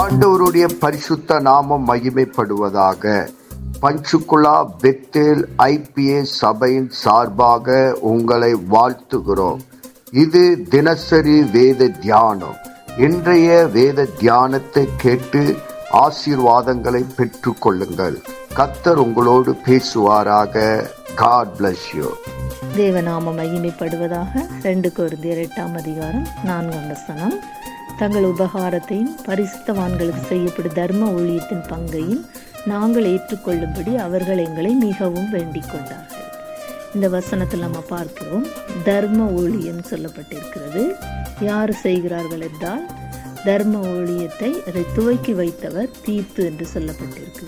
ஆண்டவருடைய பரிசுத்த நாமம் மகிமைப்படுவதாக. பஞ்சுகுலா பெத்தேல் ஐபிஏ சபையின் சார்பாக உங்களை வாழ்த்துகிறோம். இது தினசரி வேத தியானம். இன்றைய வேத தியானத்தை கேட்டு ஆசீர்வாதங்களை பெற்று கொள்ளுங்கள் கத்தர் உங்களோடு பேசுவாராக. காட் பிளஸ் யூ தேவநாம மகிமைப்படுவதாக ரெண்டு குருந்தியர் எட்டாம் அதிகாரம் நான்காம் வசனம். தங்கள் உபகாரத்தையும் பரிசுத்தவான்களுக்கு செய்யப்படும் தர்ம ஊழியத்தின் பங்கையும் நாங்கள் ஏற்றுக்கொள்ளும்படி அவர்கள் எங்களை மிகவும் வேண்டிக் கொண்டார்கள் இந்த வசனத்தில் நம்ம பார்க்கிறோம் தர்ம ஊழியம் சொல்லப்பட்டிருக்கிறது. யார் செய்கிறார்கள் என்றால் தர்ம ஊழியத்தை அதை துவக்கி வைத்தவர் தீர்த்து என்று சொல்லப்பட்டிருக்கு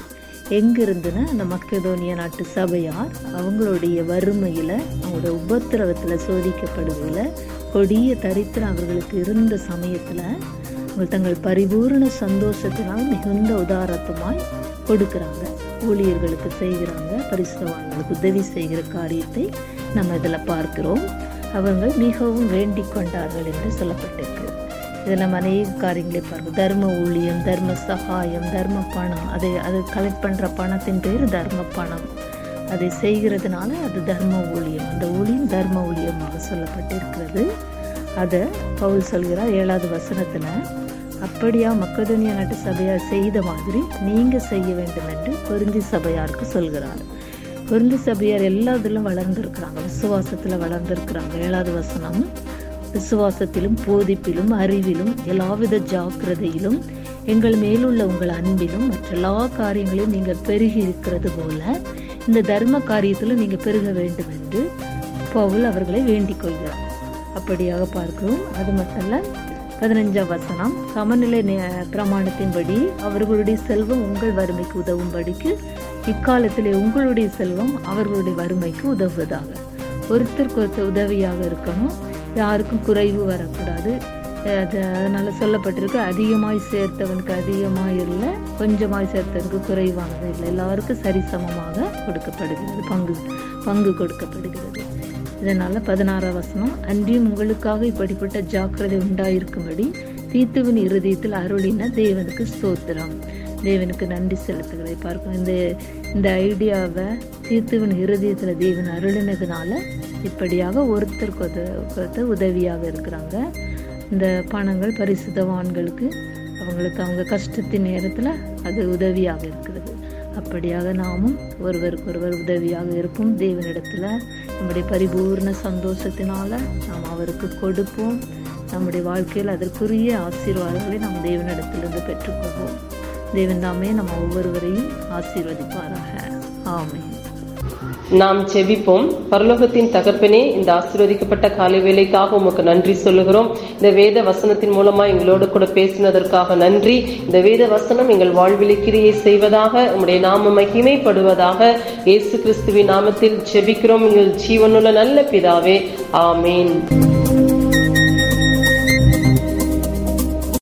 எங்கிருந்துன்னா அந்த மக்கதோனிய நாட்டு சபையார் அவங்களுடைய வறுமையில் அவங்களோட உபத்திரவத்தில் சோதிக்கப்படுவதில் கொடிய தரித்திரம் அவர்களுக்கு இருந்த சமயத்தில் தங்கள் பரிபூர்ண சந்தோஷத்தினால் மிகுந்த உதாரத்தமாய் கொடுக்குறாங்க. ஊழியர்களுக்கு செய்கிறாங்க பரிசுத்தவான்களுக்கு உதவி செய்கிற காரியத்தை நம்ம இதில் பார்க்கிறோம். அவர்கள் மிகவும் வேண்டிக் கொண்டார்கள் என்று சொல்லப்பட்டிருக்கு. இதெல்லாம் நம்ம அநேக காரியங்களை பாருங்கள். தர்ம ஊழியம் தர்ம சகாயம் தர்ம பணம் அதை அது கலெக்ட் பண்ணுற பணத்தின் பேர் தர்ம பணம். அதை செய்கிறதுனால அது தர்ம ஊழியம். அந்த ஊழியம் தர்ம ஊழியமாக சொல்லப்பட்டிருக்கிறது. அதை பவுல் சொல்கிறார் ஏழாவது வசனத்தில் அப்படியா மக்கதோனியா நாட்டு சபையார் செய்த மாதிரி நீங்கள் செய்ய வேண்டும் என்று பொருந்தி சபையாருக்கு சொல்கிறார். பொருந்தி சபையார் எல்லா இதிலும் விசுவாசத்தில் வளர்ந்துருக்கிறாங்க. ஏழாவது வசனம் விசுவாசத்திலும் போதிப்பிலும் அறிவிலும் எல்லாவித ஜாக்கிரதையிலும் எங்கள் மேலுள்ள உங்கள் அன்பிலும் மற்ற எல்லா காரியங்களையும் நீங்கள் பெருகி இருக்கிறது போல இந்த தர்ம காரியத்தில் நீங்கள் பெருக வேண்டும் என்று பவுல் அவர்களை வேண்டிக் கொள்கிறார். அப்படியாக பார்க்கிறோம். அது மட்டுமல்ல பதினஞ்சாம் வசனம் சமநிலை நே- பிரமாணத்தின்படி அவர்களுடைய செல்வம் உங்கள் வறுமைக்கு உதவும்படிக்கு இக்காலத்திலே உங்களுடைய செல்வம் அவர்களுடைய வறுமைக்கு உதவுவதாக. ஒருத்தருக்கு ஒருத்தர் உதவியாக இருக்கணும். யாருக்கும் குறைவு வரக்கூடாது. அது அதனால் சொல்லப்பட்டிருக்கு அதிகமாய் சேர்த்தவனுக்கு அதிகமாக இல்லை கொஞ்சமாய் சேர்த்தவனுக்கு குறைவானது இல்லை. எல்லாருக்கும் சரிசமமாக கொடுக்கப்படுகிறது பங்கு பங்கு கொடுக்கப்படுகிறது. இதனால் பதினாறாம் வசனம் அன்றியும் உங்களுக்காக இப்படிப்பட்ட ஜாக்கிரதை உண்டாயிருக்கும்படி தீத்துவின் இருதயத்தில் அருளின தேவனுக்கு ஸ்தோத்திரம். தேவனுக்கு நன்றி செலுத்துகிறதை பார்க்கும் இந்த இந்த ஐடியாவை தீத்துவின் இருதயத்தில் தேவன் அருளினதுனால இப்படியாக ஒருத்தருக்கு ஒருத்தர் உதவியாக இருக்கிறாங்க. இந்த பணங்கள் பரிசுத்தவான்களுக்கு அவங்களுக்கு அவங்க கஷ்டத்தின் நேரத்தில் அது உதவியாக இருக்கிறது. அப்படியாக நாமும் ஒருவருக்கொருவர் உதவியாக இருப்போம். தேவனிடத்தில் நம்முடைய பரிபூர்ண சந்தோஷத்தினால நாம் அவருக்கு கொடுப்போம். நம்முடைய வாழ்க்கையில் அதற்குரிய ஆசீர்வாதங்களை நாம் தேவனிடத்திலிருந்து பெற்றுக்கொள்வோம். தேவன் தாமே நம்ம ஒவ்வொருவரையும் ஆசீர்வதிப்பாராக. ஆமென். நாம் செபிப்போம் பரலோகத்தின் தகப்பனே இந்த ஆசீர்வதிக்கப்பட்ட காலை வேலைக்காக உமக்கு நன்றி சொல்லுகிறோம். இந்த வேத வசனத்தின் மூலமா எங்களோடு கூட பேசினதற்காக நன்றி. இந்த வேத வசனம் எங்கள் வாழ்விலை கிரியை செய்வதாக உங்களுடைய நாம மகிமைப்படுவதாக இயேசு கிறிஸ்துவின் நாமத்தில் செபிக்கிறோம் எங்கள் ஜீவனுள்ள நல்ல பிதாவே. ஆமேன்.